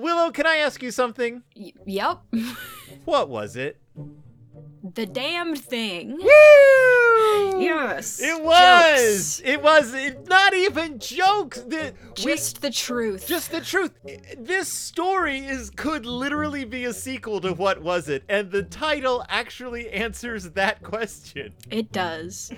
Willow, can I ask you something? Y- yep. What was it? the damned thing. Woo! Yes. It was. It was it, not even jokes. The, we- Just the truth. just the truth. This story is could literally be a sequel to what was it, and the title actually answers that question. it does.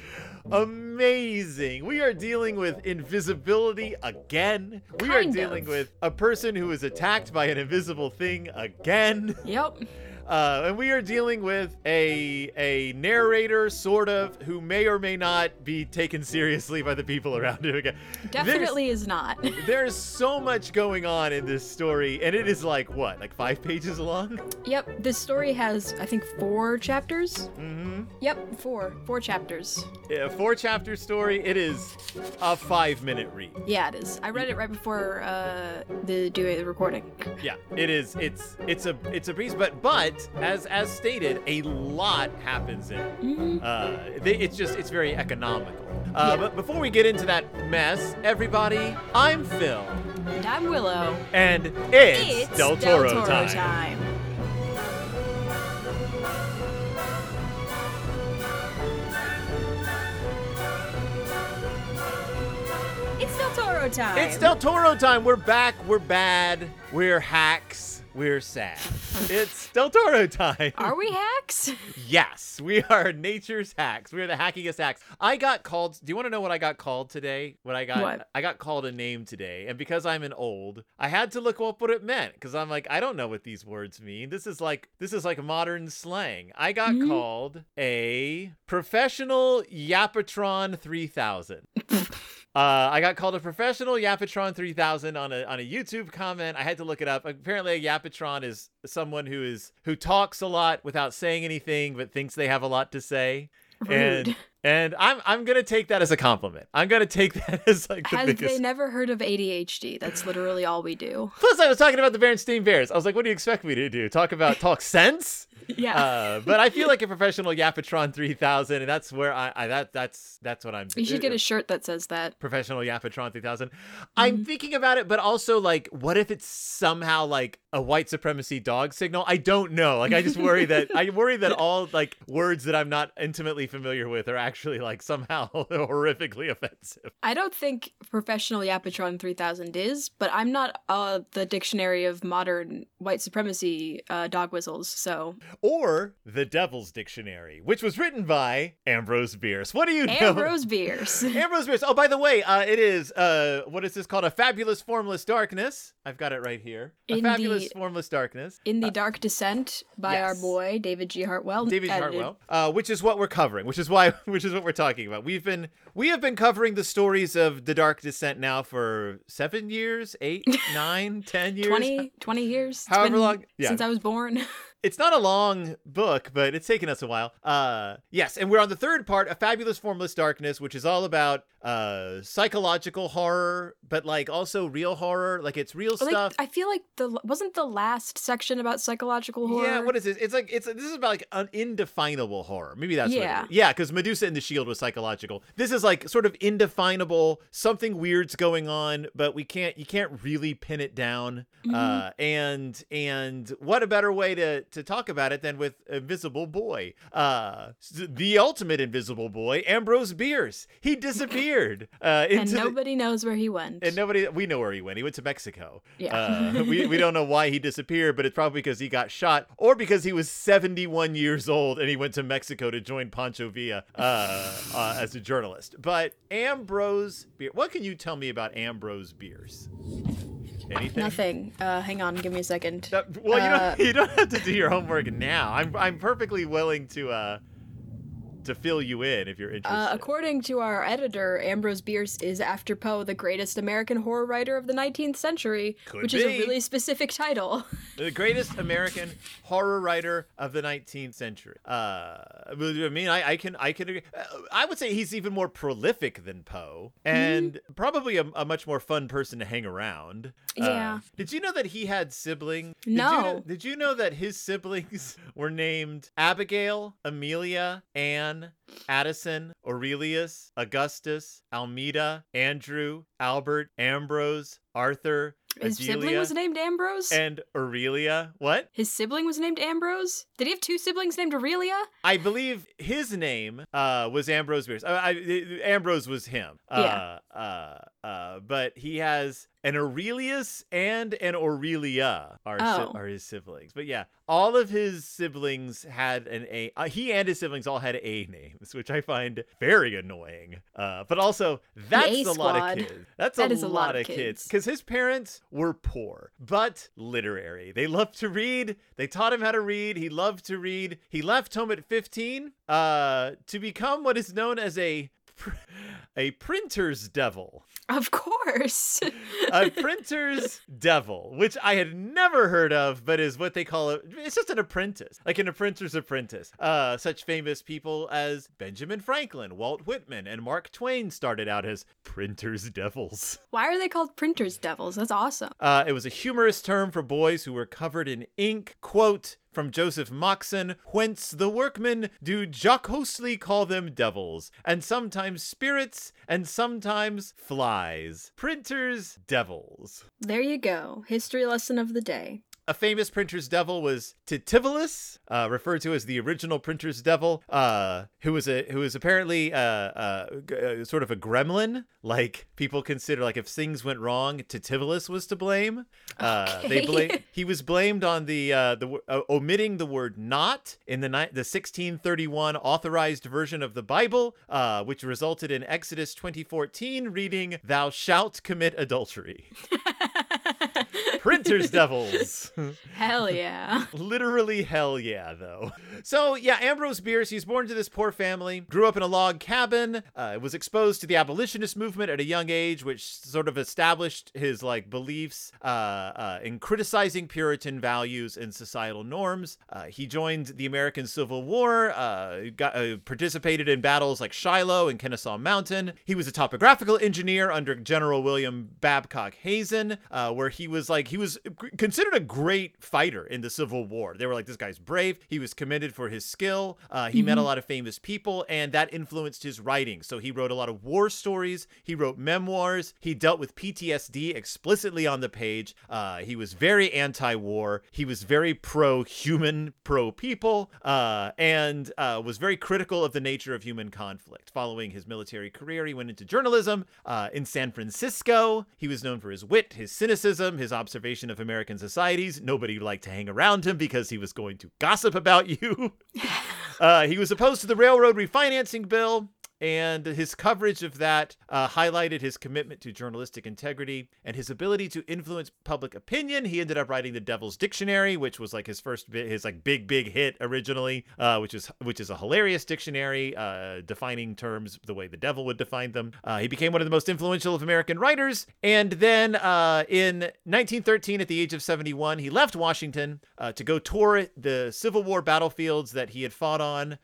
Amazing. We are dealing with invisibility again. We are dealing of. with a person who is attacked by an invisible thing again. Yep. Uh, and we are dealing with a a narrator, sort of, who may or may not be taken seriously by the people around him again. There's- Definitely is not. There's so much going on in this story, and it is like what, like five pages long? yep. This story has, I think, four chapters. Mm-hmm. Yep, four. Four chapters. Yeah, four chapter story. It is a five minute read. Yeah, it is. I read it right before uh, the doing the recording. Yeah, it is. It's it's a it's a breeze, but but as as stated, a lot happens in. it. Mhm. Uh, they, it's just it's very economical. Uh, Yeah. But before we get into that mess, everybody, I'm Phil, And I'm Willow. and it's, It's Del Toro, Del Toro time. time. It's Del Toro time. It's Del Toro time. We're back. We're bad. We're hacks. We're sad. it's Del Toro time. Are we hacks? Yes, we are nature's hacks. We are the hackingest hacks. I got called. Do you want to know what I got called today? What I got? What? I got called a name today, and because I'm an old, I had to look up what it meant. Because I'm like, I don't know what these words mean. This is like this is like modern slang. I got Mhm. called a professional Yapatron 3000. Uh, I got called a professional Yapatron 3000 on a on a YouTube comment. I had to look it up. Apparently, a Yapatron is someone who is who talks a lot without saying anything, but thinks they have a lot to say. Rude. and I'm I'm gonna take that as a compliment. I'm gonna take that as like the Has biggest. they never heard of ADHD? That's literally all we do. Plus, I was talking about the Berenstain Bears. I was like, what do you expect me to do? Talk about talk sense? Yeah. Uh, but I feel like a professional Yapatron 3000, and that's where I, I that that's that's what I'm. you should get a shirt that says that. professional Yapatron 3000. Mm-hmm. I'm thinking about it, but also like, what if it's somehow like a white supremacy dog signal? I don't know. Like, I just worry that I worry that all like words that I'm not intimately familiar with are actually like somehow horrifically offensive. I don't think professional Yapatron 3000 is, but I'm not uh, the dictionary of modern white supremacy uh, dog whistles, so Or the Devil's Dictionary, which was written by Ambrose Bierce. What do you know? Ambrose Bierce. Ambrose Bierce. Oh, by the way, uh, it is uh, what is this called? A fabulous formless darkness. I've got it right here. A In the- fabulous formless darkness. In the Dark Descent by our boy David G. Hartwell. David G. Hartwell, uh, which is what we're covering, which is why, which is what we're talking about. We've been, we have been covering the stories of the Dark Descent now for seven years, eight, nine, ten years. 20, 20 years. However long- yeah. Since I was born. It's not a long book, but it's taken us a while. Uh, yes, and we're on the third part, a fabulous formless darkness, which is all about uh psychological horror, but like also real horror. Like it's real like, stuff. I feel like the wasn't the last section about psychological horror. Yeah, what is this? It's like it's this is about like an indefinable horror. Maybe that's Yeah. what it is. Yeah, because Medusa and the Shield was psychological. This is like sort of indefinable. Something weird's going on, but we can't you can't really pin it down. Mm-hmm. Uh, and and what a better way to to talk about it than with Invisible Boy, uh, the ultimate Invisible Boy, Ambrose Bierce. He disappeared uh, into and the- nobody knows where he went. and nobody, we know where he went. He went to Mexico. Yeah. Uh, we, we don't know why he disappeared, but it's probably because he got shot or because he was 71 years old and he went to Mexico to join Pancho Villa uh, uh, as a journalist. But Ambrose Beer, what can you tell me about Ambrose Bierce? Anything? Nothing. Uh, hang on, give me a second. Uh, well, you Uh, don't. You don't have to do your homework now. I'm. I'm perfectly willing to. Uh, to fill you in if you're interested. Uh, according to our editor, Ambrose Bierce is, after Poe, the greatest American horror writer of the 19th century, Could which is a really specific title. the greatest American horror writer of the 19th century. Uh, I mean, I, I can, I can, agree. Uh, I would say he's even more prolific than Poe, and probably a, a much more fun person to hang around. Uh, Yeah. did you know that he had siblings? Did you No. know- did you know that his siblings were named Abigail, Amelia, Anne, Addison, Aurelius, Augustus, Almeda, Andrew, Albert, Ambrose, Arthur, His sibling was named Ambrose. and Aurelia. What? His sibling was named Ambrose. Did he have two siblings named Aurelia? I believe his name uh, was Ambrose Bierce. I, I, Ambrose was him. Yeah. Uh, uh, uh, but he has an Aurelius and an Aurelia are si- Oh. are his siblings. But yeah, all of his siblings had an A. Uh, he and his siblings all had A names, which I find very annoying. Uh, but also that's a lot of kids. That's That a, is a lot, lot of kids. because his parents were poor but literary. They loved to read. They taught him how to read. He loved to read. He left home at 15 uh, to become what is known as a pr- a printer's devil. Of course. A printer's devil, which I had never heard of, but is what they call it. It's just an apprentice, like an apprentice's apprentice. Uh, such famous people as Benjamin Franklin, Walt Whitman, and Mark Twain started out as printers' devils. Why are they called printers devils? That's awesome. Uh, it was a humorous term for boys who were covered in ink. Quote from Joseph Moxon, whence the workmen do jocosely call them devils, and sometimes spirits, and sometimes flies. Printers' devils. There you go. History lesson of the day. A famous printer's devil was Titivillus, uh, referred to as the original printer's devil, uh, who was a who was apparently uh, uh, g- uh, sort of a gremlin. Like people consider, like if things went wrong, Titivillus was to blame. Uh, They blame he was blamed on the uh, the omitting the word "not" in the ni- the 1631 authorized version of the Bible, uh, which resulted in Exodus 2014 reading "Thou shalt commit adultery." Printers devils. Hell yeah. Literally hell yeah, though. So yeah, Ambrose Bierce, he's born to this poor family, grew up in a log cabin, uh, was exposed to the abolitionist movement at a young age, which sort of established his like beliefs uh, uh, in criticizing Puritan values and societal norms. Uh, he joined the American Civil War, uh, got, uh, participated in battles like Shiloh and Kennesaw Mountain. He was a topographical engineer under General William Babcock Hazen, uh, where he was like he was considered a great fighter in the Civil War. They were like, this guy's brave. He was commended for his skill. Uh, he met a lot of famous people, and that influenced his writing. So he wrote a lot of war stories. He wrote memoirs. He dealt with PTSD explicitly on the page. Uh, he was very anti-war. He was very pro-human, pro-people, uh, and uh, was very critical of the nature of human conflict. Following his military career, he went into journalism uh, in San Francisco. He was known for his wit, his cynicism, his observation of American societies. Nobody liked to hang around him because he was going to gossip about you. uh, he was opposed to the railroad refinancing bill. And his coverage of that uh, highlighted his commitment to journalistic integrity and his ability to influence public opinion. He ended up writing the Devil's Dictionary, which was like his first, his like big, big hit originally, uh, which is which is a hilarious dictionary uh, defining terms the way the devil would define them. Uh, he became one of the most influential of American writers, and then uh, in 1913, at the age of 71, he left Washington uh, to go tour the Civil War battlefields that he had fought on.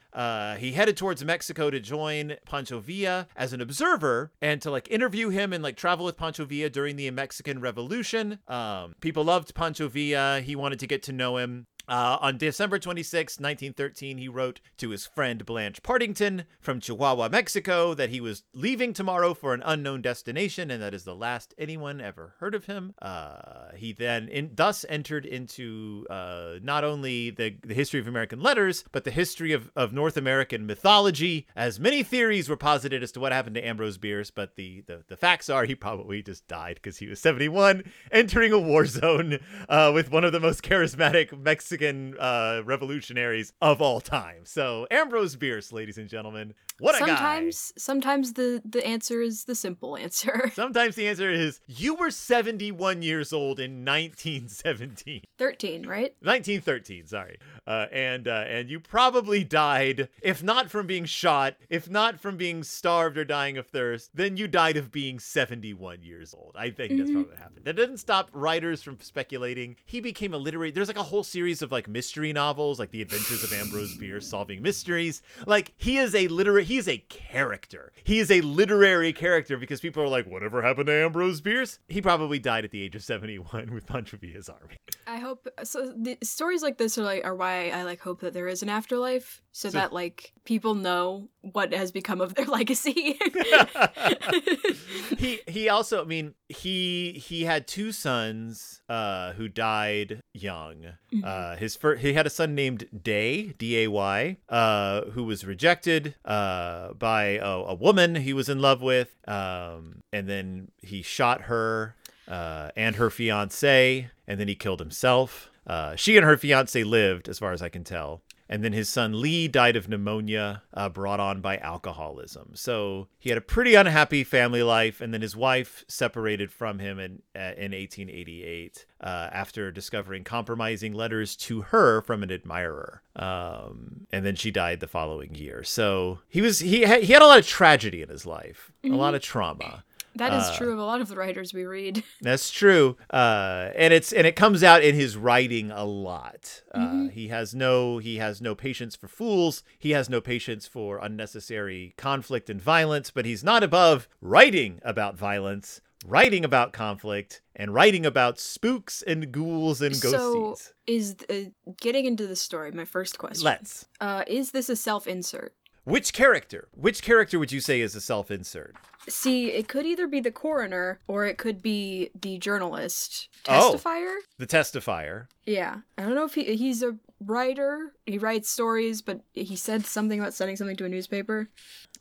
He headed towards Mexico to join Pancho Villa as an observer and to like interview him and like travel with Pancho Villa during the Mexican Revolution. Um, people loved Pancho Villa. He wanted to get to know him. Uh, on December 26, 1913, he wrote to his friend Blanche Partington from Chihuahua, Mexico, that he was leaving tomorrow for an unknown destination and that is the last anyone ever heard of him. Uh, he then in, thus entered into uh, not only the, the history of American letters, but the history of, of North American mythology, as many theories were posited as to what happened to Ambrose Bierce, but the, the, the facts are he probably just died because he was 71, entering a war zone uh, with one of the most charismatic Mexican uh, revolutionaries of all time. So Ambrose Bierce, ladies and gentlemen, what a guy. sometimes sometimes the the answer is the simple answer. Sometimes the answer is you were 71 years old in 1917. 13, right? 1913, sorry. Uh, and uh, and you probably died, if not from being shot, if not from being starved or dying of thirst, then you died of being 71 years old. I think that's Mhm. probably what happened. That didn't stop writers from speculating. He became a literary. There's like a whole series of like mystery novels, like The Adventures of Ambrose Bierce solving mysteries. Like he is a literary. He is a character. He is a literary character because people are like, whatever happened to Ambrose Bierce? He probably died at the age of 71 with Pancho Villa's army. I hope so. The stories like this are like are why I like hope that there is an afterlife, so, that like people know what has become of their legacy. he he also I mean he he had two sons uh who died young. Mhm. Uh his first he had a son named Day, D A Y, uh who was rejected uh by a, a woman he was in love with um and then he shot her uh and her fiance and then he killed himself. Uh she and her fiance lived as far as I can tell. And then his son Lee died of pneumonia uh, brought on by alcoholism. So he had a pretty unhappy family life. And then his wife separated from him in, uh, in 1888 uh, after discovering compromising letters to her from an admirer. Um, and then she died the following year. So he was he had, he had a lot of tragedy in his life, a lot of trauma. That is uh, true of a lot of the writers we read. That's true, uh, and it's and it comes out in his writing a lot. Uh, he has no he has no patience for fools. He has no patience for unnecessary conflict and violence. But he's not above writing about violence, writing about conflict, and writing about spooks and ghouls and ghosts. So is uh, getting into the story. My first question. Let's. Uh, is this a self-insert? Which character? Which character would you say is a self-insert? See, it could either be the coroner or it could be the journalist Oh. testifier. The testifier. Yeah, I don't know if he he's a writer. He writes stories, but he said something about sending something to a newspaper.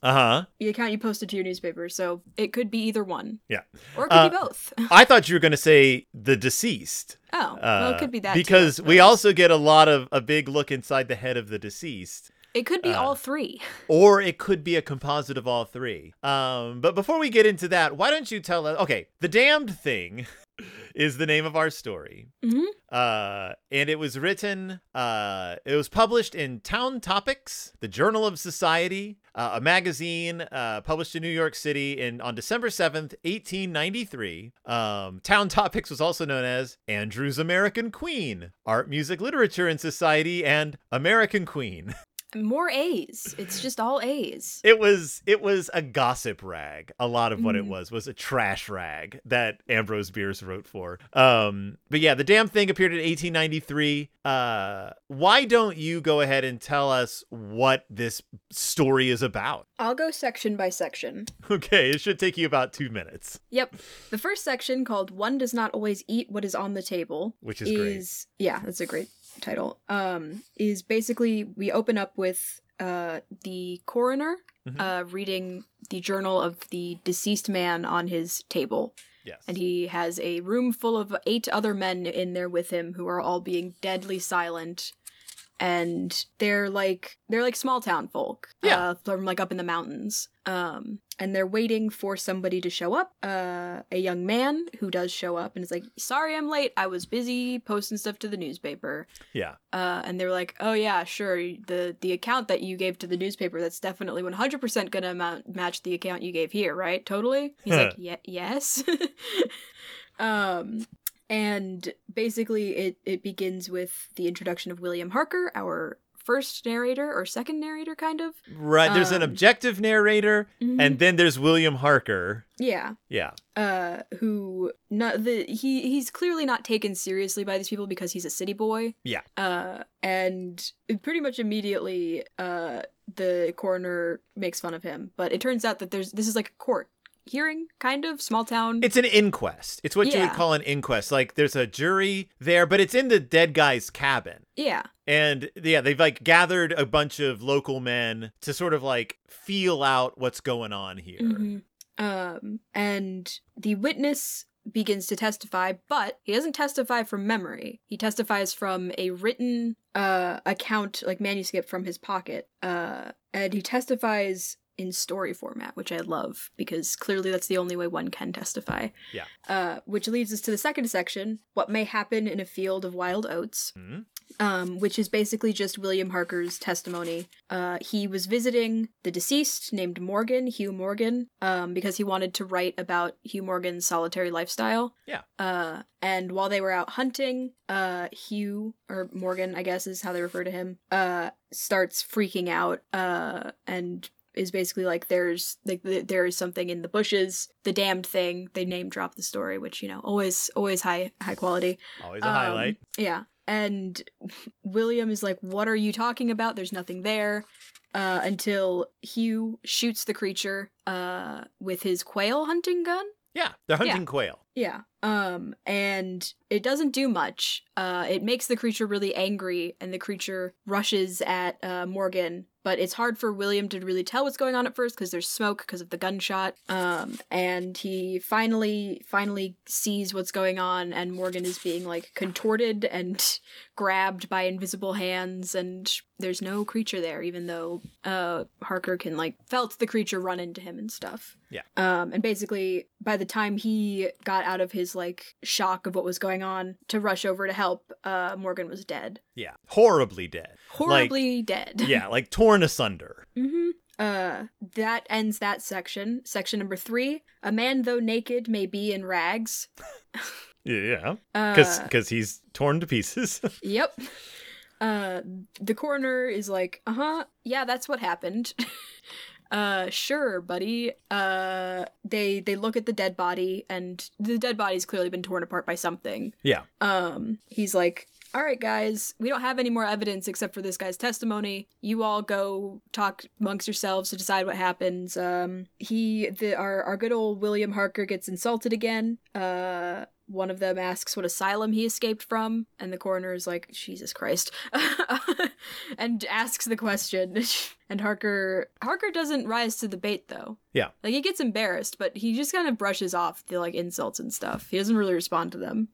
Uh huh. The account you posted to your newspaper, so it could be either one, Yeah. or it could Uh, be both. I thought you were going to say the deceased. oh, well, it Uh, could be that too, because we also get a lot of a big look inside the head of the deceased it could be uh, all three. or it could be a composite of all three um but before we get into that why don't you tell us okay the damned thing is the name of our story Mhm. uh and it was written uh it was published in town topics the journal of society uh, a magazine uh, published in new york city in on december 7th 1893 um town topics was also known as andrew's american queen art music literature and society and american queen More A's. It's just all A's. it was it was a gossip rag a lot of what it Mhm. was was a trash rag that ambrose bierce wrote for um but yeah the damn thing appeared in 1893 uh why don't you go ahead and tell us what this story is about I'll go section by section. okay it should take you about two minutes Yep. The first section called One Does Not Always Eat What Is on the Table which is, great is yeah, that's a great title. Um is basically we open up with uh the coroner Mhm. uh reading the journal of the deceased man on his table. yes And he has a room full of eight other men in there with him who are all being deadly silent. And they're like they're like small town folk. Yeah. Uh, from like up in the mountains. Um and they're waiting for somebody to show up. Uh a young man who does show up and is like, Sorry I'm late. I was busy posting stuff to the newspaper. yeah Uh, and they're like, "Oh yeah, sure. The the account that you gave to the newspaper that's definitely one hundred percent gonna ma- match the account you gave here, right? Totally." He's like, "Yeah, yes." um, and basically, it it begins with the introduction of William Harker, our first narrator or second narrator, kind of. right there's an Um, objective narrator and then there's william harker yeah, yeah uh, who not the he he's clearly not taken seriously by these people because he's a city boy. Yeah. Uh, and pretty much immediately, uh, the coroner makes fun of him. But it turns out that there's this is like a court hearing, kind of small town. It's an inquest. It's what you would call an inquest. Like there's a jury there, but it's in the dead guy's cabin. yeah, And yeah, they've like gathered a bunch of local men to sort of like feel out what's going on here. Mhm. Um, and the witness begins to testify, but he doesn't testify from memory. He testifies from a written uh account, like manuscript from his pocket. Uh, and he testifies in story format, which I love because clearly that's the only way one can testify. Yeah. Uh, which leads us to the second section: what may happen in a field of wild oats Hmm? um, which is basically just William Harker's testimony. Uh, he was visiting the deceased named Morgan, Hugh Morgan, um, because he wanted to write about Hugh Morgan's solitary lifestyle. Yeah. Uh, and while they were out hunting, uh, Hugh, or Morgan, I guess is how they refer to him, uh, starts freaking out, uh, and is basically like there's like th- there is something in the bushes the damned thing they name drop the story which you know always always high high quality Always a um, highlight. Yeah. and William is like, "What are you talking about? There's nothing there." Uh, until Hugh shoots the creature uh, with his quail hunting gun. Yeah, they're hunting quail. Yeah. Um, and it doesn't do much. Uh, it makes the creature really angry, and the creature rushes at uh, Morgan. But it's hard for William to really tell what's going on at first because there's smoke because of the gunshot. Um, and he finally, finally sees what's going on, and Morgan is being like contorted and grabbed by invisible hands, and there's no creature there, even though uh, Harker can like felt the creature run into him and stuff. Yeah. Um, and basically, by the time he got out of his like shock of what was going on to rush over to help, uh, Morgan was dead. Yeah, horribly dead. Horribly dead. Yeah, like torn asunder. Mm-hmm. Uh, that ends that section. Section number three: A man, though naked, may be in rags. Yeah, Uh, because because he's torn to pieces. Yep. Uh, the coroner is like, uh huh, yeah, that's what happened. uh, sure, buddy. Uh, they they look at the dead body, and the dead body's clearly been torn apart by something. yeah, Um, he's like, all right, guys, we don't have any more evidence except for this guy's testimony. You all go talk amongst yourselves to decide what happens. Um, he, the our our good old William Harker gets insulted again. Uh. One of them asks what asylum he escaped from, and the coroner is like, Jesus Christ, and asks the question. And Harker Harker doesn't rise to the bait though. Yeah. Like he gets embarrassed, but he just kind of brushes off the like insults and stuff. He doesn't really respond to them.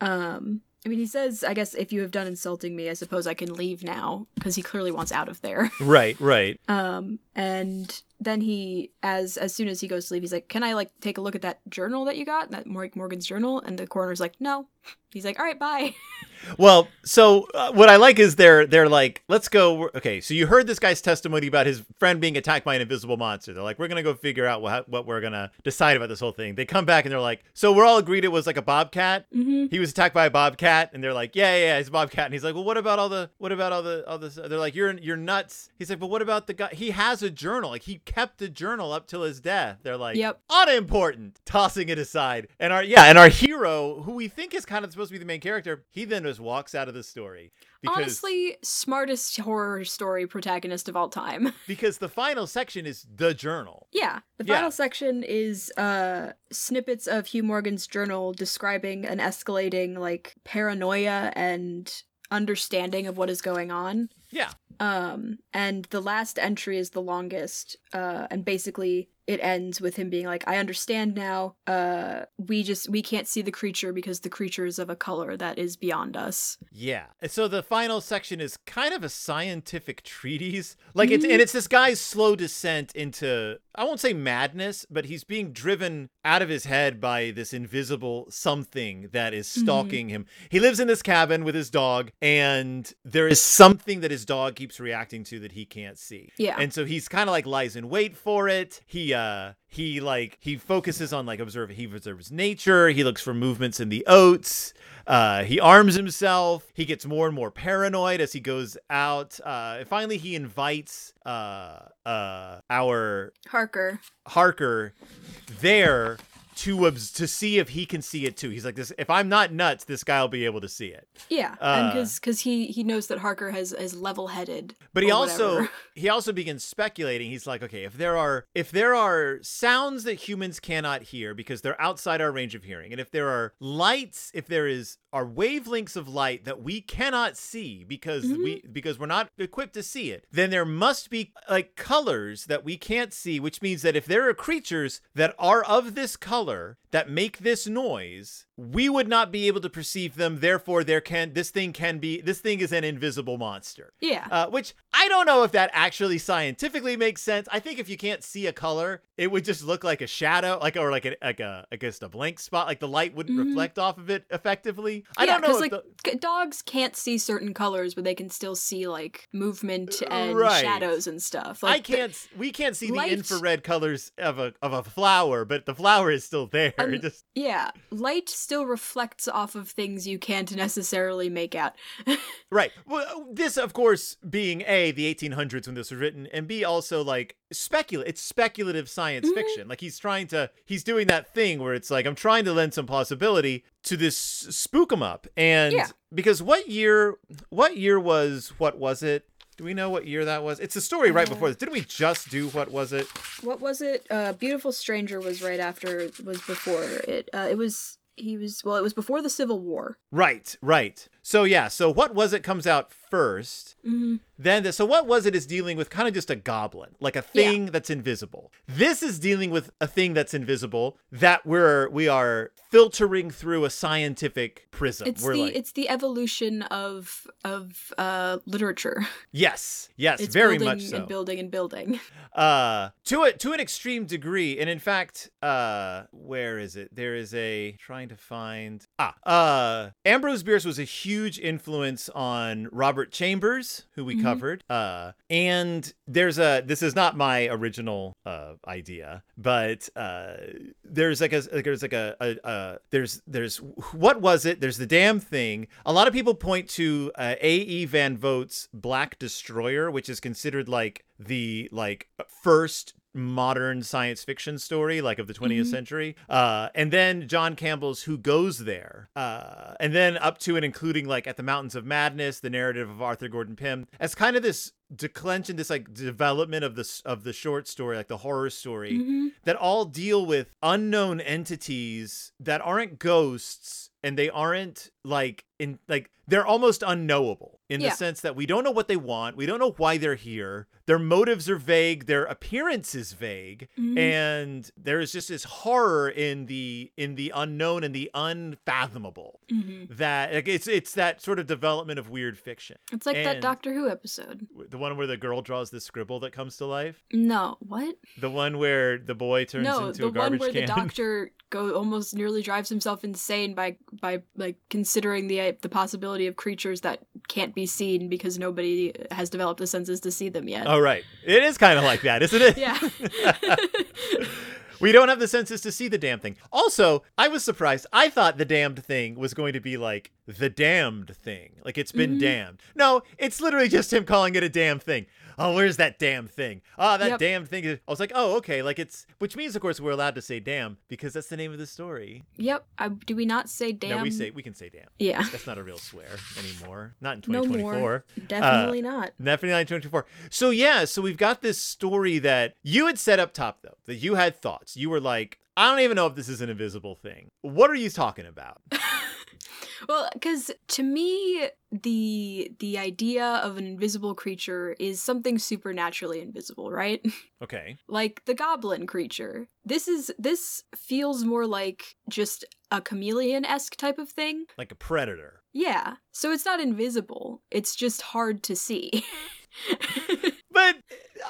Um I mean, he says, I guess if you have done insulting me, I suppose I can leave now, because he clearly wants out of there. right, right. Um, and then he, as as soon as he goes to leave, he's like, "Can I like take a look at that journal that you got, that Mor- Morgan's journal?" And the coroner's like, "No." He's like, "All right, bye." Well, so uh, what I like is they're they're like, let's go. Okay, so you heard this guy's testimony about his friend being attacked by an invisible monster. They're like, we're gonna go figure out what what we're gonna decide about this whole thing. They come back and they're like, so we're all agreed it was like a bobcat. mm-hmm. He was attacked by a bobcat, and they're like, yeah, yeah, yeah, it's a bobcat. And he's like, well, what about all the what about all the all this? They're like, you're you're nuts. He's like, but what about the guy? He has a journal. Like he kept the journal up till his death. They're like, Yep. unimportant. Tossing it aside. And our yeah, and our hero, who we think is kind of supposed to be the main character, he then just walks out of the story because Honestly, smartest horror story protagonist of all time. because the final section is the journal. Yeah. The Yeah. final section is uh snippets of Hugh Morgan's journal describing an escalating like paranoia and understanding of what is going on. Yeah. Um and the last entry is the longest uh and basically it ends with him being like I understand now. Uh we just we can't see the creature because the creature is of a color that is beyond us. Yeah. So the final section is kind of a scientific treatise. Like it's Mhm. and it's this guy's slow descent into I won't say madness, but he's being driven out of his head by this invisible something that is stalking him. He lives in this cabin with his dog and there is something that his dog keeps reacting to that he can't see. Yeah. And so he's kind of like lies in wait for it. He uh he like he focuses on like observe he observes nature, he looks for movements in the oats. Uh he arms himself. He gets more and more paranoid as he goes out. Uh and finally he invites uh uh our Harker. Harker there to obs- to see if he can see it too. He's like this if I'm not nuts, this guy will be able to see it. Yeah. and Uh, cuz he he knows that Harker has is level-headed. But he also whatever. he also begins speculating. He's like, okay, if there are if there are sounds that humans cannot hear because they're outside our range of hearing, and if there are lights, if there is are wavelengths of light that we cannot see because we because we're not equipped to see it, then there must be like colors that we can't see, which means that if there are creatures that are of this color killer that make this noise, we would not be able to perceive them. Therefore, there can this thing can be this thing is an invisible monster. Yeah. Uh, which I don't know if that actually scientifically makes sense. I think if you can't see a color, it would just look like a shadow, like or like a like a I guess a blank spot, like the light wouldn't Mhm. reflect off of it effectively. I yeah, don't know. Like the, dogs can't see certain colors, but they can still see like movement and Right. shadows and stuff. I Like, the- can't. we can't see light- the infrared colors of a of a flower, but the flower is still there. Um, Just Yeah, light still reflects off of things you can't necessarily make out. right. Well, this, of course, being a the 1800s when this was written, and b also like speculative. It's speculative science Mhm. fiction. Like he's trying to, he's doing that thing where it's like I'm trying to lend some possibility to this spook 'em up, and Yeah. because what year? What year was? What was it? Do we know what year that was? It's a story right Uh, before this. Didn't we just do what was it? What was it? Uh, Beautiful Stranger was right after. Was before it. Uh, it was. He was. Well, it was before the Civil War. Right, right. So yeah, so what was it comes out first. Mm-hmm. Then the, so what was it is dealing with kind of just a goblin, like a thing that's invisible. This is dealing with a thing that's invisible that we're we are filtering through a scientific prism. It's we're the like it's the evolution of of uh literature. yes, yes, It's very much so. and building and building. uh to it to an extreme degree and in fact uh where is it there is a trying to find ah uh ambrose bierce was a huge influence on robert chambers who we Mhm. covered uh and there's a this is not my original uh idea but uh there's like a there's like a, a, a there's there's what was it there's the damn thing a lot of people point to uh, ae van vogt's black destroyer which is considered like the like first modern science fiction story like of the 20th Mhm. century uh and then john campbell's who goes there uh and then up to and including like at the mountains of madness the narrative of arthur gordon pym as kind of this declension this like development of this of the short story like the horror story Mhm. that all deal with unknown entities that aren't ghosts and they aren't like in like they're almost unknowable in Yeah. the sense that we don't know what they want we don't know why they're here their motives are vague their appearance is vague Mhm. and there is just this horror in the in the unknown and the unfathomable Mhm. that like, it's it's that sort of development of weird fiction It's like that Doctor Who episode. the one where the girl draws the scribble that comes to life No, what? the one where the boy turns no, into a garbage can. the one where can the doctor go almost nearly drives himself insane by by like considering the the possibility of creatures that can't be seen because nobody has developed the senses to see them yet. Oh right, it is kind of like that, isn't it? Yeah. we don't have the senses to see the damn thing. Also, I was surprised. I thought the damned thing was going to be like the damned thing, like it's been Mhm. damned. No, it's literally just him calling it a damn thing. Oh, where's that damn thing? Oh, that Yep. damn thing. Is... I was like, oh, okay, like it's, which means, of course, we're allowed to say damn because that's the name of the story. yep. I, do we not say damn? No, we say we can say damn. Yeah. That's not a real swear anymore. Not in 2024. No 2024. more. Definitely uh, not. Definitely not 2024. So yeah, so we've got this story that you had set up top though, that you had thoughts. You were like, I don't even know if this is an invisible thing. What are you talking about? Well, because to me, the the idea of an invisible creature is something supernaturally invisible, right? Okay. like the goblin creature. This is this feels more like just a chameleon esque type of thing. Like a predator. Yeah, so it's not invisible. It's just hard to see. But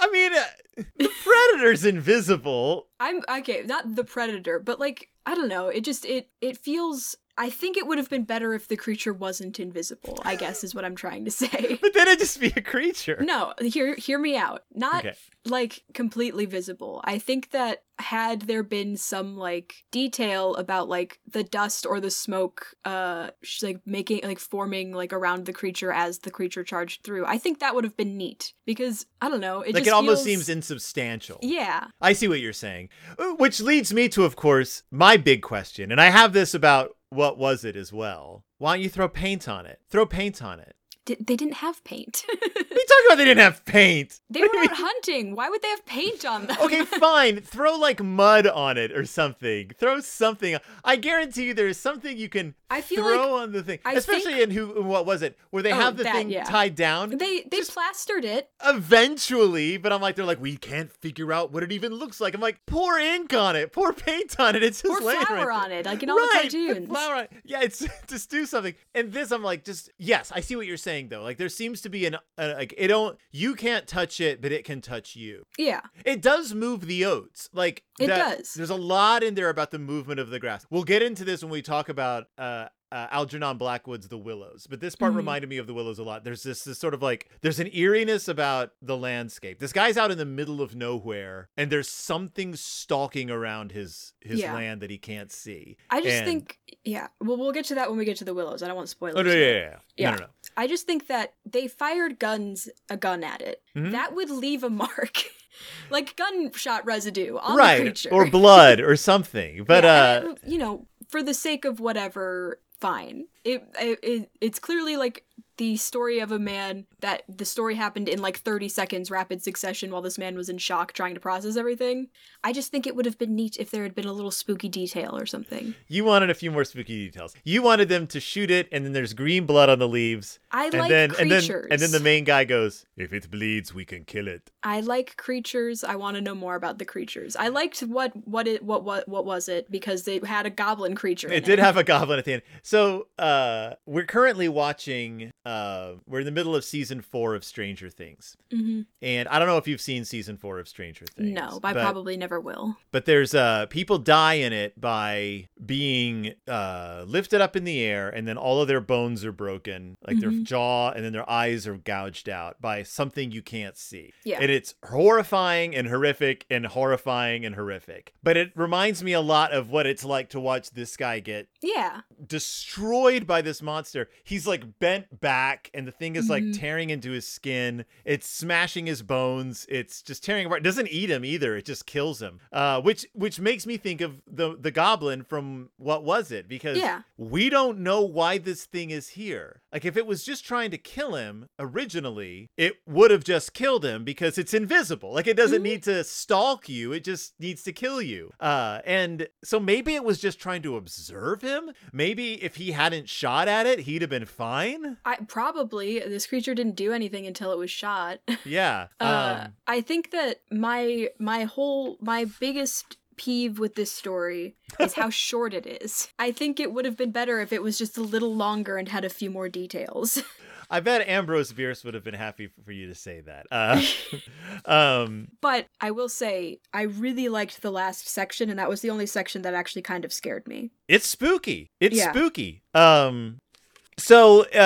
I mean, uh, the predator's invisible. I'm okay, not the predator, but like I don't know. It just it it feels. I think it would have been better if the creature wasn't invisible. I guess is what I'm trying to say. But then it'd just be a creature. No, hear hear me out. Not Okay. like completely visible. I think that had there been some like detail about like the dust or the smoke uh like making like forming like around the creature as the creature charged through. I think that would have been neat because I don't know, it like just it almost seems insubstantial. Yeah. I see what you're saying. Uh, Which leads me to, of course, my big question. And I have this about what was it as well. Why don't you throw paint on it? Throw paint on it. D- they didn't have paint. What are you talking about? They didn't have paint. they What were out hunting. Why would they have paint on them? okay, fine. Throw like mud on it or something. Throw something. I guarantee you there is something you can I feel throw like on the thing. I Especially in who what was it? Where they Oh, have the that, thing yeah. tied down. they they plastered it. Eventually, but I'm like, they're like, we can't figure out what it even looks like. I'm like, pour ink on it, pour paint on it. It's just Pour laying flour right on there. it, like in all right, the cartoons. flour on it. Yeah, it's just do something. And this, I'm like, just yes, I see what you're saying. Saying though. Like there seems to be an uh, like it don't you can't touch it, but it can touch you. Yeah. It does move the oats. Like It that- does. There's a lot in there about the movement of the grass. We'll get into this when we talk about uh uh, Algernon Blackwood's The Willows, but this part Mhm. reminded me of The Willows a lot. There's this, this sort of like there's an eeriness about the landscape. This guy's out in the middle of nowhere, and there's something stalking around his his Yeah. land that he can't see. I just And- think, yeah. Well, we'll get to that when we get to the Willows. I don't want spoilers. Oh no, yeah, yeah, yeah. Yeah. No, no, no. I just think that they fired guns a gun at it. Mhm. That would leave a mark, like gunshot residue on the creature, or blood or something. But Yeah, uh, and you know, for the sake of whatever, fine. It, it, it it's clearly like the story of a man that the story happened in like 30 seconds rapid succession while this man was in shock trying to process everything. I just think it would have been neat if there had been a little spooky detail or something. you wanted a few more spooky details. You wanted them to shoot it, and then there's green blood on the leaves, I and like then and then creatures. and then the main guy goes, "If it bleeds, we can kill it." I like creatures. I want to know more about the creatures. I liked what what it what what what was it because it had a goblin creature. It did have a goblin at the end. So uh, we're currently watching. Uh, we're in the middle of season four of Stranger Things, hmm and I don't know if you've seen season four of Stranger Things. No, I but, probably never will. But there's uh, people die in it by being uh, lifted up in the air, and then all of their bones are broken, like their Mhm. jaw, and then their eyes are gouged out by something you can't see. Yeah. And it's horrifying and horrific and horrifying and horrific. But it reminds me a lot of what it's like to watch this guy get Yeah. destroyed by this monster. He's like bent back, and the thing is like Mhm. tearing into his skin. It's smashing his bones. It's just tearing apart. It doesn't eat him either. It just kills him. Uh, which which makes me think of the the goblin from what was it? Because Yeah. we don't know why this thing is here. Like if it was just trying to kill him originally, it would have just killed him because it's invisible. Like it doesn't Mhm. need to stalk you. It just needs to kill you. Uh, and so maybe it was just trying to observe him. Maybe if he hadn't shot at it, he'd have been fine. I probably this creature didn't do anything until it was shot. Yeah. Uh, Um, I think that my my whole my biggest peeve with this story is how short it is. I think it would have been better if it was just a little longer and had a few more details. I bet Ambrose Bierce would have been happy for you to say that. Uh, um, but I will say I really liked the last section and that was the only section that actually kind of scared me. it's spooky. It's Yeah. spooky. Um, so uh,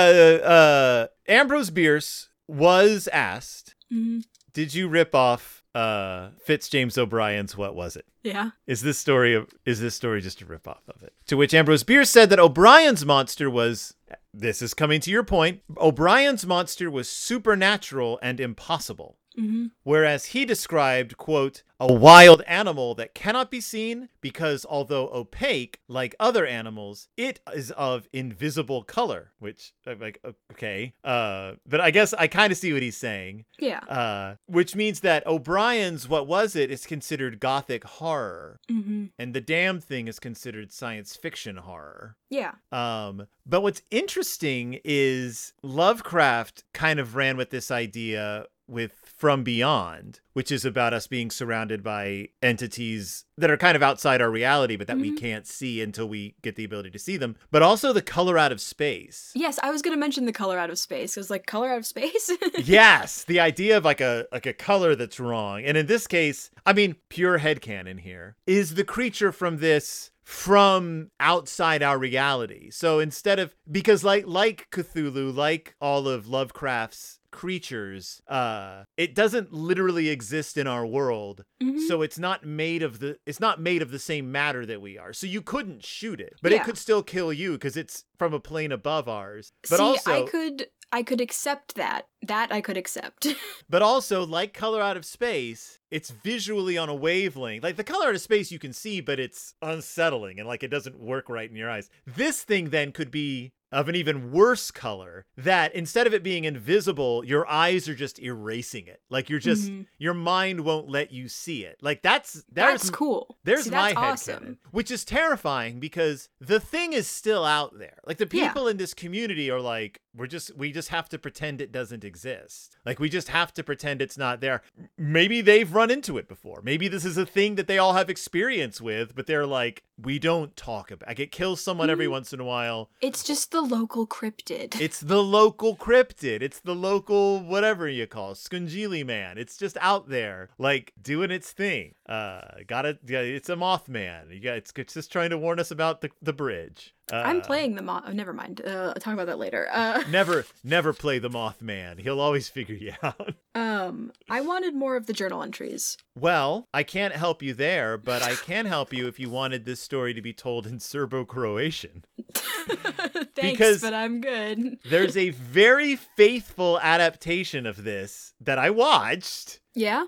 uh, Ambrose Bierce was asked, hmm "Did you rip off uh, Fitz James O'Brien's What Was It?" Yeah. Is this story of, is this story just a rip off of it? To which Ambrose Bierce said that O'Brien's monster was this is coming to your point. O'Brien's monster was supernatural and impossible. Hmm Whereas he described, quote, a wild animal that cannot be seen because although opaque, like other animals, it is of invisible color, which I'm like, okay. Uh, but I guess I kind of see what he's saying. Yeah. Uh, which means that O'Brien's What Was It is considered gothic horror, hmm and the damn thing is considered science fiction horror. Yeah. Um, but what's interesting is Lovecraft kind of ran with this idea with From Beyond, which is about us being surrounded by entities that are kind of outside our reality, but that we Mhm. can't see until we get the ability to see them. But also the color out of space. Yes, I was gonna mention the color out of space. It was like color out of space. yes, the idea of like a like a color that's wrong. And in this case, I mean, pure headcanon here. Is the creature from this from outside our reality? So instead of because like like Cthulhu, like all of Lovecraft's creatures, uh it doesn't literally exist in our world. Mhm. So it's not made of the it's not made of the same matter that we are. So you couldn't shoot it. But it could still kill you because it's from a plane above ours. But See, also I could I could accept that. That I could accept. But also, like Color Out of Space, it's visually on a wavelength. Like the color out of space you can see, but it's unsettling and like it doesn't work right in your eyes. This thing then could be of an even worse color that instead of it being invisible, your eyes are just erasing it. Like you're just Mhm. your mind won't let you see it. Like that's there's That's cool. there's See, my that's head awesome. which is terrifying because the thing is still out there. Like the Yeah. people in this community are like, we're just we just have to pretend it doesn't exist. Like we just have to pretend it's not there. Maybe they've run into it before. Maybe this is a thing that they all have experience with, but they're like, we don't talk about. Like it kills someone every Mhm. once in a while. It's just the local cryptid. It's the local cryptid. It's the local whatever you call it, Skungili man. It's just out there, like doing its thing. Uh, got it. Yeah, it's a Mothman. You got. It's, it's just trying to warn us about the the bridge. Uh, I'm playing the moth. Oh, never mind. Uh, I'll talk about that later. Uh, Never, never play the Mothman. He'll always figure you out. um, I wanted more of the journal entries. Well, I can't help you there, but I can help you if you wanted this story to be told in Serbo-Croatian. Thanks, Because- but I'm good. There's a very faithful adaptation of this that I watched. Yeah.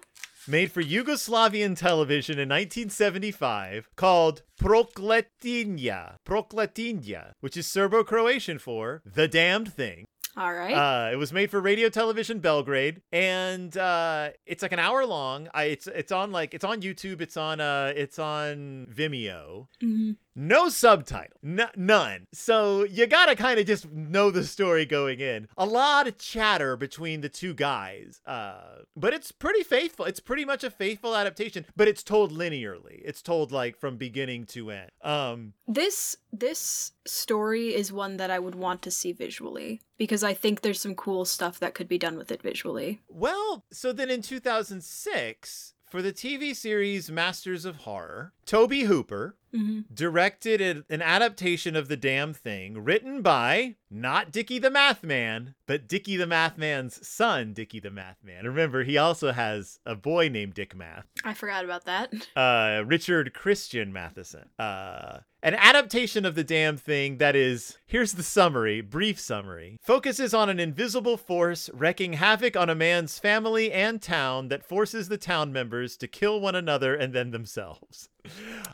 Made for Yugoslavian television in 1975 called Prokletinja. Prokletinja, which is Serbo Croatian for the damned thing. All right. Uh, it was made for Radio Television Belgrade, and uh, it's like an hour long. I, it's it's on like it's on YouTube. It's on uh it's on Vimeo. Mhm. No subtitle, N- none. So you gotta kind of just know the story going in. A lot of chatter between the two guys, uh, but it's pretty faithful. It's pretty much a faithful adaptation, but it's told linearly. It's told like from beginning to end. Um, This this story is one that I would want to see visually because I think there's some cool stuff that could be done with it visually. Well, so then in 2006, for the TV series Masters of Horror, Tobe Hooper hmm directed an an adaptation of The Damn Thing written by not Dickie the Math Man, but Dickie the Math Man's son, Dickie the Math Man. Remember, he also has a boy named Dick Math. I forgot about that. Uh, Richard Christian Matheson. Uh, an adaptation of The Damn Thing that is, here's the summary, brief summary, focuses on an invisible force wreaking havoc on a man's family and town that forces the town members to kill one another and then themselves.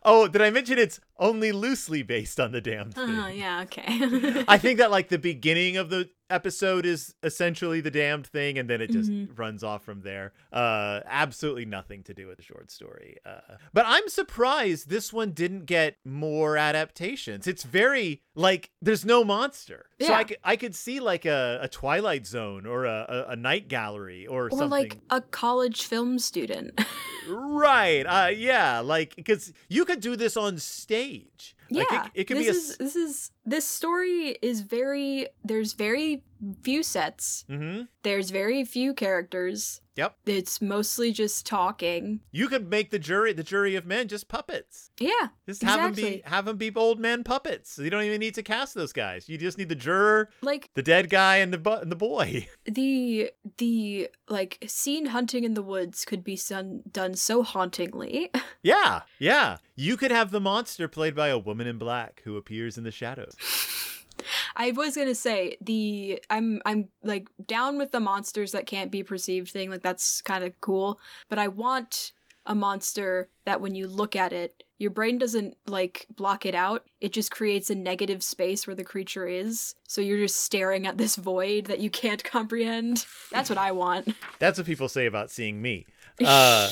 Oh, did I mention it's only loosely based on The Damn Thing? Uh, yeah. Okay. I think that like the beginning of the episode is essentially the damned thing, and then it just Mhm. runs off from there. Uh, absolutely nothing to do with the short story. Uh, but I'm surprised this one didn't get more adaptations. It's very like there's no monster, so I Yeah. could I could see like a, a Twilight Zone or a, a, a Night Gallery or, or something. like a college film student. Right. Uh yeah, like cuz you could do this on stage. Yeah. Like it, it could this be a is this is this story is very there's very few sets. Mhm. There's very few characters. Yep. It's mostly just talking. You could make the jury the jury of men just puppets. Yeah. Just have them be have them be old men puppets. You don't even need to cast those guys. You just need the juror, Like the dead guy, and the bu- and the boy. the the like scene hunting in the woods could be son- done so hauntingly. yeah, yeah. You could have the monster played by a woman in black who appears in the shadows. I was gonna say the I'm I'm like down with the monsters that can't be perceived thing. Like that's kind of cool, but I want a monster that when you look at it, your brain doesn't like block it out. It just creates a negative space where the creature is. So you're just staring at this void that you can't comprehend. That's what I want. That's what people say about seeing me. Uh,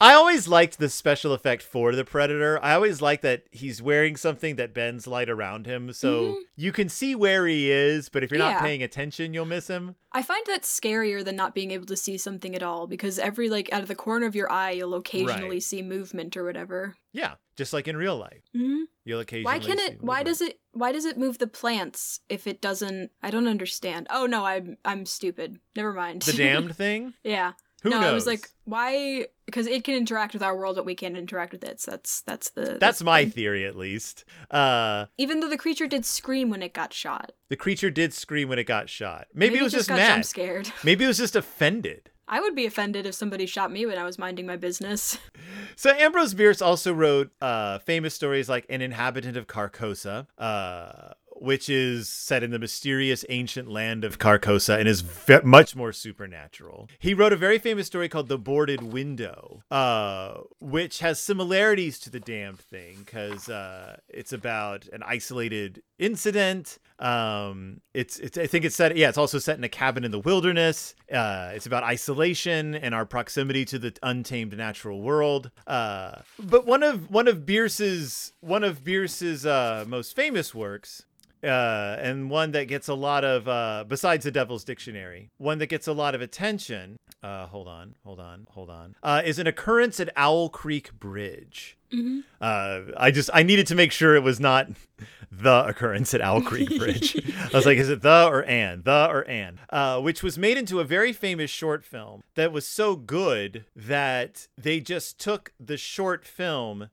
I always liked the special effect for the predator. I always like that he's wearing something that bends light around him, so Mhm. you can see where he is. But if you're not Yeah. paying attention, you'll miss him. I find that scarier than not being able to see something at all because every like out of the corner of your eye you'll occasionally Right. see movement or whatever. Yeah, just like in real life, hmm you'll occasionally. Why can see it? Why does it? Why does it move the plants if it doesn't? I don't understand. Oh no, I'm I'm stupid. Never mind. the damned thing? yeah. Who no, knows? I was like, why? Because it can interact with our world, but we can't interact with its. That's that's the. That's the my thing. theory, at least. Uh, Even though the creature did scream when it got shot. the creature did scream when it got shot. Maybe, it was just, got mad. jump scared. Maybe it was just offended. I would be offended if somebody shot me when I was minding my business. So Ambrose Bierce also wrote uh, famous stories like An Inhabitant of Carcosa, uh, which is set in the mysterious ancient land of Carcosa and is ve- much more supernatural. He wrote a very famous story called The Boarded Window, uh, which has similarities to The Damned Thing because uh, it's about an isolated incident. Um, it's, it's I think it's set yeah it's also set in a cabin in the wilderness. Uh, it's about isolation and our proximity to the untamed natural world. Uh, but one of one of Bierce's one of Bierce's uh, most famous works uh, and one that gets a lot of uh, besides the Devil's Dictionary, one that gets a lot of attention. Uh, hold on, hold on, hold on. Uh, is an occurrence at Owl Creek Bridge. Mhm. Uh, I just I needed to make sure it was not the occurrence at Owl Creek Bridge. I was like, is it the or an? The or an? Uh, which was made into a very famous short film that was so good that they just took the short film.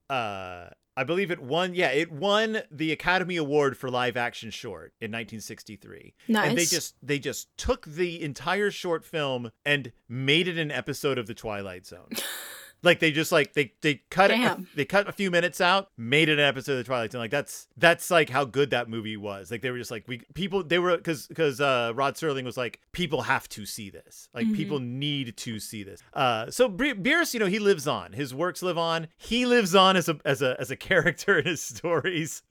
I believe it won. Yeah, it won the Academy Award for live action short in 1963. Nice. And they just they just took the entire short film and made it an episode of the Twilight Zone. like they just like they they cut it, they cut a few minutes out, made it an episode of the Twilight Zone. Like that's that's like how good that movie was. Like they were just like we people they were because because uh, Rod Serling was like people have to see this. Like Mhm. people need to see this. Uh, so Be- Bierce, you know, he lives on. His works live on. He lives on as a as a as a character in his stories.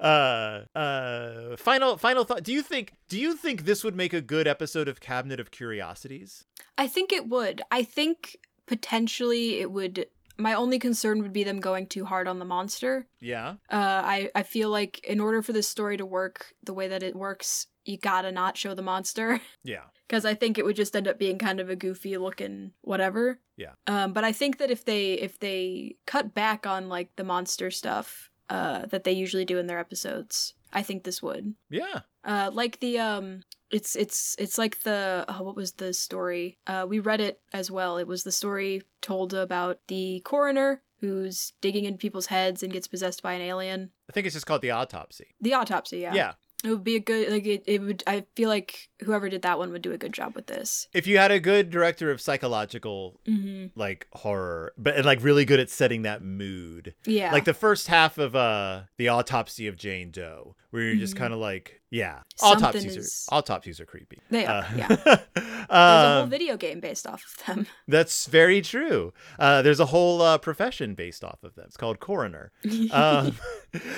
Uh, uh, final final thought. Do you think do you think this would make a good episode of Cabinet of Curiosities? I think it would. I think potentially it would. My only concern would be them going too hard on the monster. Yeah. Uh, I I feel like in order for this story to work the way that it works, you gotta not show the monster Yeah. because I think it would just end up being kind of a goofy looking whatever. Yeah. Um, but I think that if they if they cut back on like the monster stuff, uh, that they usually do in their episodes, I think this would. Yeah. Uh, like the um, it's it's it's like the oh, what was the story? Uh, we read it as well. It was the story told about the coroner who's digging in people's heads and gets possessed by an alien. I think it's just called the autopsy. The autopsy, yeah. yeah. It would be a good like it, it would I feel like whoever did that one would do a good job with this. If you had a good director of psychological hmm like horror, but and like really good at setting that mood. Yeah. Like the first half of uh the autopsy of Jane Doe, where you're just Mhm. kind of like, yeah, Something autopsies is- are autopsies are creepy. They are, Uh, yeah. There's a whole um, video game based off of them. that's very true. Uh, there's a whole uh, profession based off of them. It's called coroner. Um,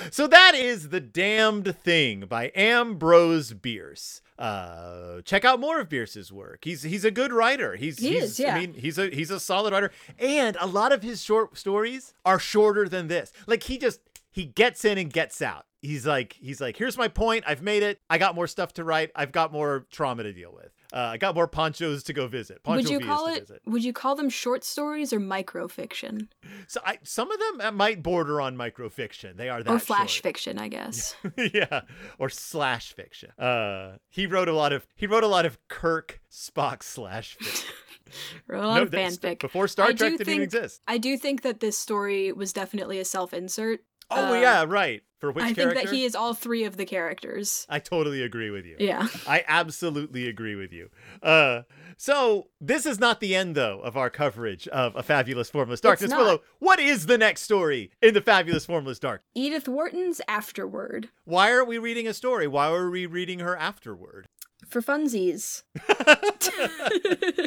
so that is the damned thing by Ambrose Bierce. Uh, check out more of Bierce's work. He's he's a good writer. He's He he's, is, yeah. I mean, he's a he's a solid writer, and a lot of his short stories are shorter than this. Like he just he gets in and gets out. He's like he's like here's my point. I've made it. I got more stuff to write. I've got more trauma to deal with. Uh, I got more Panchos to go visit. Pancho would you call it visit. would you call them short stories or microfiction? So I, some of them uh, might border on microfiction. They are that or flash short. fiction, I guess. yeah, or slash fiction. Uh, he wrote a lot of he wrote a lot of Kirk Spock slash fiction. Wrote a lot of that's- fanfic. before Star I Trek didn't think- exist. I do think that this story was definitely a self-insert. Oh uh, yeah, right. For which I character? think that he is all three of the characters. I totally agree with you. Yeah. I absolutely agree with you. Uh, so this is not the end though of our coverage of a fabulous formless darkness. Willow, what is the next story in the fabulous formless dark? Edith Wharton's Afterward. Why are we reading a story? Why are we reading her afterward? For funsies.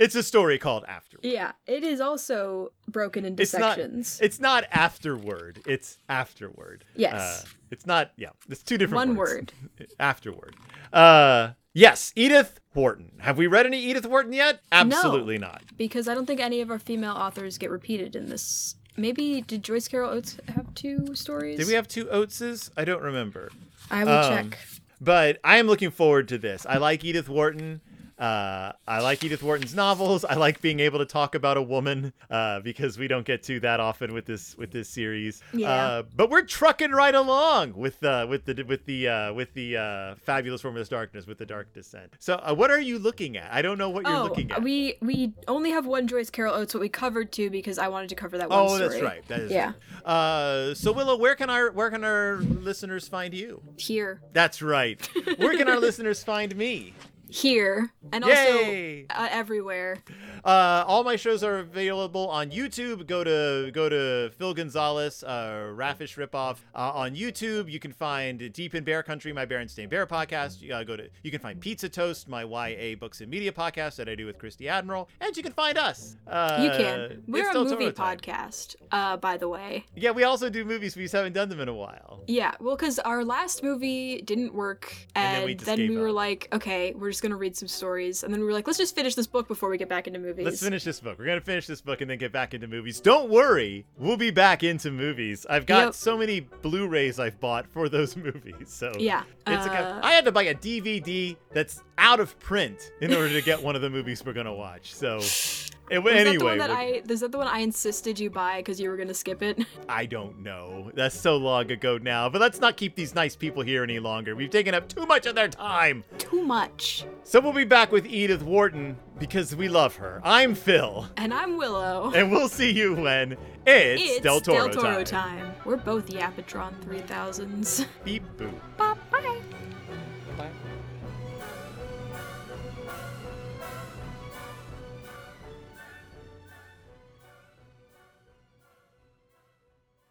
It's a story called Afterward. yeah, it is also broken into It's not- sections. It's not afterward. It's afterward. Yes. Uh, it's not. Yeah. It's two different One words. afterward. Uh, yes. Edith Wharton. Have we read any Edith Wharton yet? Absolutely not. because I don't think any of our female authors get repeated in this. Maybe did Joyce Carol Oates have two stories? Did we have two Oateses? I don't remember. I will um, check. But I am looking forward to this. I like Edith Wharton. Uh, I like Edith Wharton's novels. I like being able to talk about a woman uh, because we don't get to that often with this with this series. Yeah. Uh, but we're trucking right along with uh, with the with the uh, with the uh, fabulous formless darkness with the dark descent. So uh, what are you looking at? I don't know what you're Oh, looking at. we we only have one Joyce Carol Oates, but we covered two because I wanted to cover that one Oh, story. that's right. That is Yeah. right. Uh, so Willow, where can our where can our listeners find you? Here, That's right. Where can our listeners find me? Here, and Yay! also uh, everywhere. Uh, all my shows are available on YouTube. Go to go to Phil Gonzalez, uh, Raffish Ripoff uh, on YouTube. You can find Deep in Bear Country, my Berenstain Bear podcast. You gotta go to. You can find Pizza Toast, my YA books and media podcast that I do with Christy Admiral, and you can find us. Uh, You can. We're a movie podcast, uh, by the way. Yeah, we also do movies. We just haven't done them in a while. Yeah, well, because our last movie didn't work, And then we then we were like, okay, we're just just gonna read some stories, and then we were like, let's just finish this book before we get back into movies. Let's finish this book. We're gonna finish this book and then get back into movies. Don't worry, we'll be back into movies. I've got Yep. so many Blu-rays I've bought for those movies. So Yeah. It's a, uh, I had to buy a DVD that's out of print in order to get one of the movies we're gonna watch. So, it, was that the one that I? Is that the one I insisted you buy because you were gonna skip it? I don't know. That's so long ago now. But let's not keep these nice people here any longer. We've taken up too much of their time. Too much. So we'll be back with Edith Wharton because we love her. I'm Phil, And I'm Willow. and we'll see you when it's, It's Del Toro, Del Toro time. time. We're both Yapatron 3000s. Beep boop. Bye bye.